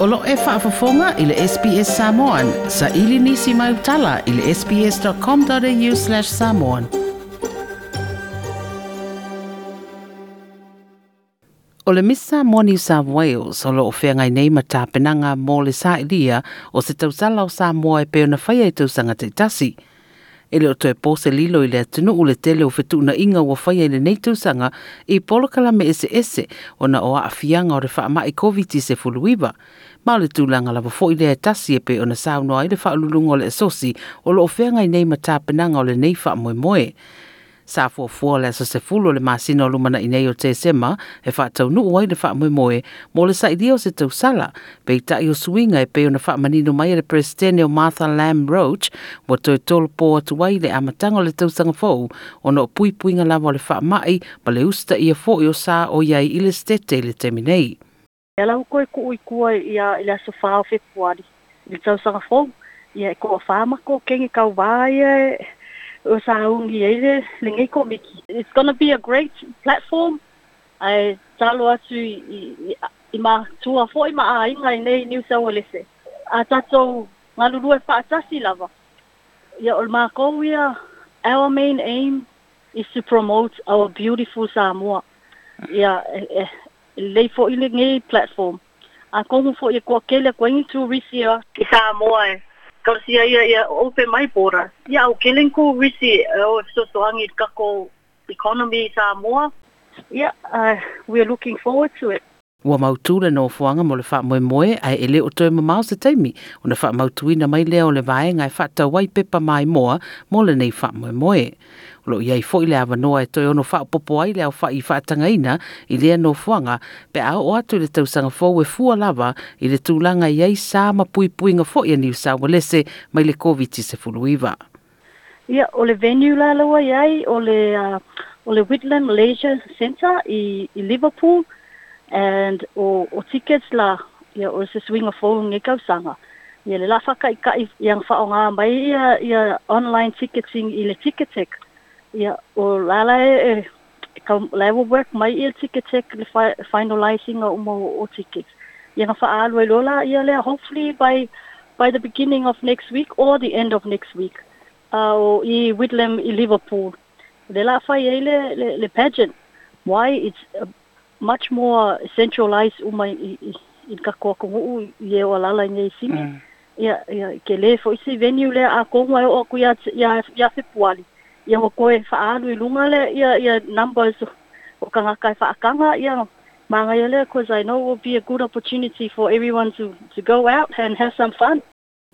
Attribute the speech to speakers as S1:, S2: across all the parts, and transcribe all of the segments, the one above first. S1: olo e whaafafonga i le SPS Samoan. Sa ili nisi mai utala i le sps.com.au slash samoan. O le Missa
S2: Mo New South Wales o loo whea ngai nei mata penanga mō le sa ilia o se tausala o sa mō e peo na whaia i tausanga te tasi e le o toe pose lilo i le atunu u le tele o fetu na inga ua fai e le neitu sanga i polo kalame ese ese o na o afianga o le faa mai COVID-19 se fuluiwa. Ma le tūlanga la wafo i le tasi e pe o na saunoa i le faa lulungo le esosi o lo o fianga i nei matapenanga o le nei faa moe moe sa fo fo le sase fulu le masino o lumana i nei te sema e wha tau nuu ai le wha mui moe mo le sa idio se tau sala pe ta yo o suinga e peo na wha manino mai le presidente o Martha Lamb Roach wa toi tolu po atu ai le amatango le tau sanga fau o no pui puinga lawa le wha mai ma le usta ia fo yo sa o iai i le stete le teminei. E la uko e kuui kua i a i la sofa o fe puari le
S3: tau sanga fau i a e koa whamako kengi kau vāia
S4: It's
S3: going to be a great platform. I talo atu i, i ma tua fo i ma a inga i nei New South Wales. A tatou ngalulua whaatasi lava. Ia ol mā kouia, our main aim is to promote our beautiful Samoa. Ia, lei fo i le ngei platform. A kongu fo i kua kele kwa ingi tu risi ki Samoa e. kau si ia ia open mai pora. Ia o kelen ko wisi eh, o so so kako economy sa moa. Yeah, uh, we are looking forward to it ua
S2: mautū lenā ofoaga mo le faamoemoe ae e lē o toe mamao se taimi ona faamautūina mai lea o le vaega e faatau ai pepa maemoa mo lenei faamoemoe o lo iai foʻi le noa e toe ono faaopoopo ai le aofaʻi faatagaina i lea nofoaga pe aoo atu le tausanga fo we fua lava i le tulaga i sa ma puipuiga foʻi a niusaua lese mai le covid-19 ia o le venu lalaua iai o le
S4: uh, whitland leisure centre i liverpool and o o tickets la ia o se swing of phone nge kau sanga ia le lafa kai kai yang fa nga mai ia ia online ticketing i le ticketek ia o la la e ka la wo work mai ticket check le finalizing o mo o tickets ia na fa alu e lola ia le hopefully by by the beginning of next week or the end of next week uh, o i Whitlam i Liverpool le lafa fa le le, le pageant why it's uh, much more centralized uma i, i, i ka kua kongu i e o lala i singi. Mm. Ia, ia, ke le fo isi venue le a kongu ai o aku ia, ia, ia
S3: whipuali. Ia wa koe whaalu i lunga le ia, ia numbers o ka ngakai whaakanga ia māngai le because I know will be a good opportunity for everyone to, to go out and have some fun.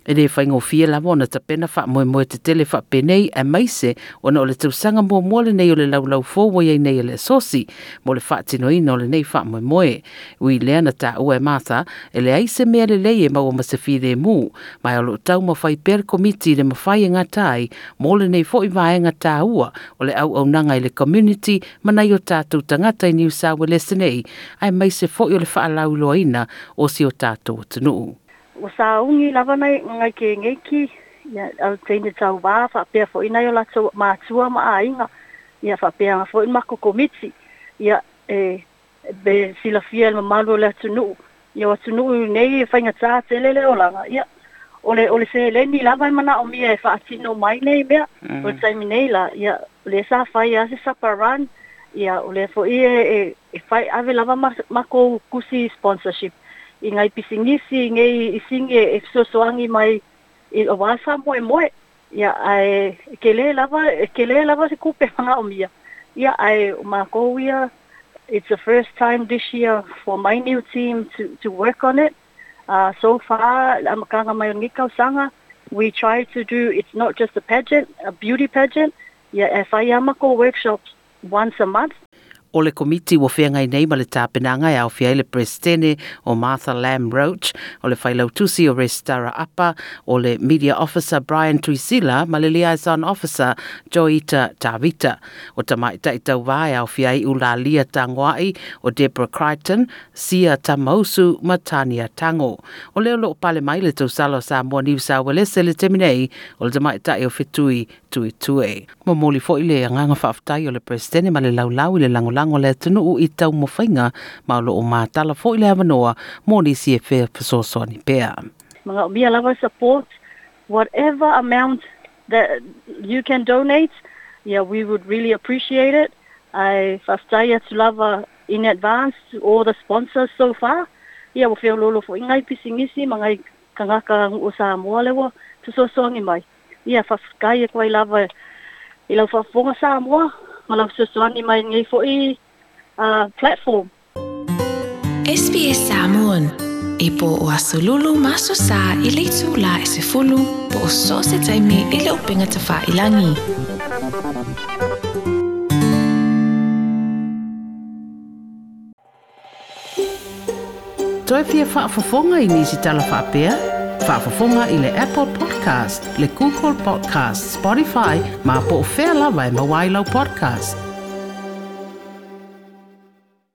S2: E le whaingo fia la wana ta pena wha moe moe te tele wha penei a e meise o na o le tausanga mua mua nei o le lau lau fō wai nei o le sosi mo le wha tino ina o le nei wha moe moe. Ui lea na ta ua e mātha e le aise mea le leie ma o masafi re mū mai o lo tau ma whai per komiti le ma whai inga e tai mo le nei fo i vae inga ta ua o le au au nanga le community ma nei o tātou tangata i New South Wales nei ai meise fo o le wha lau loa ina o si o tātou tunuu
S4: wa sa ungi lava nai nga ke ngeki ya al tene tau ba fa pe fo ina yo la tau ma tua ma ai nga ya fa pe fo ma ko komitsi ya e be si la fiel ma malo la tunu ya wa tunu nei fa e nga tsa tele le ola nga ya ole ole se le ni lava e mana o mia fa e ti no mai nei be mm. o tsai mi nei la ya le sa fa ya se sa paran ya ole fo i e e fa ave lava ma ma ko kusi sponsorship ingaipisingisi nge isinge efisoasoagi mai i ia eh, eh. ae kele lava kele lava se kupe
S3: ia ae makou ia it's the first time this year for my new team to, to work on it. Uh, so far, Amakanga Mayongikau Sanga, we try to do, it's not just a pageant, a beauty pageant. Yeah, Fayamako workshops once a month.
S2: o le komiti ua feagai nei ma le tapenaga e aofia ai le presitene o martha lam roach o le failautusi o restara apa o le media officer brian tuisila ma le liaison officer joita tavita o tamaʻitaʻi tauvā e aofia ai ulalia tagoaʻi o debra crichton sia tamausu ma tania tago o lea o loo pale mai le tausala o samoa new south wales le temi nei o le tamaʻitaʻi o fetui tuitue ma moli foʻi le agaga faafetai o le presitene ma le laulau i le langola lango le tunu u i tau mo whainga ma lo o mātala fo i le hawanoa
S3: mō ni si e whea pasoa pēa. Mga umia lava support, whatever amount that you can donate, yeah, we would really appreciate it. I whastai atu lava in advance to all the sponsors so far. Yeah, we feel lolo for ingai pisingisi, mga i kangaka ang usa mo alewa, pasoa mai. Yeah,
S1: whastai e kwa i lava i lau whafonga sa moa malam susuan ni main ngai fo'i øh, platform. SBS Samoan e o asolulu maso sa folu tu la se fulu po o so se taimi i le upenga te ilangi. Toi pia fa fofonga i nisi tala fa pia? Fafafunga ile Apple Podcast, le Google Podcast, Spotify, ma po fela vai e mawailo podcast.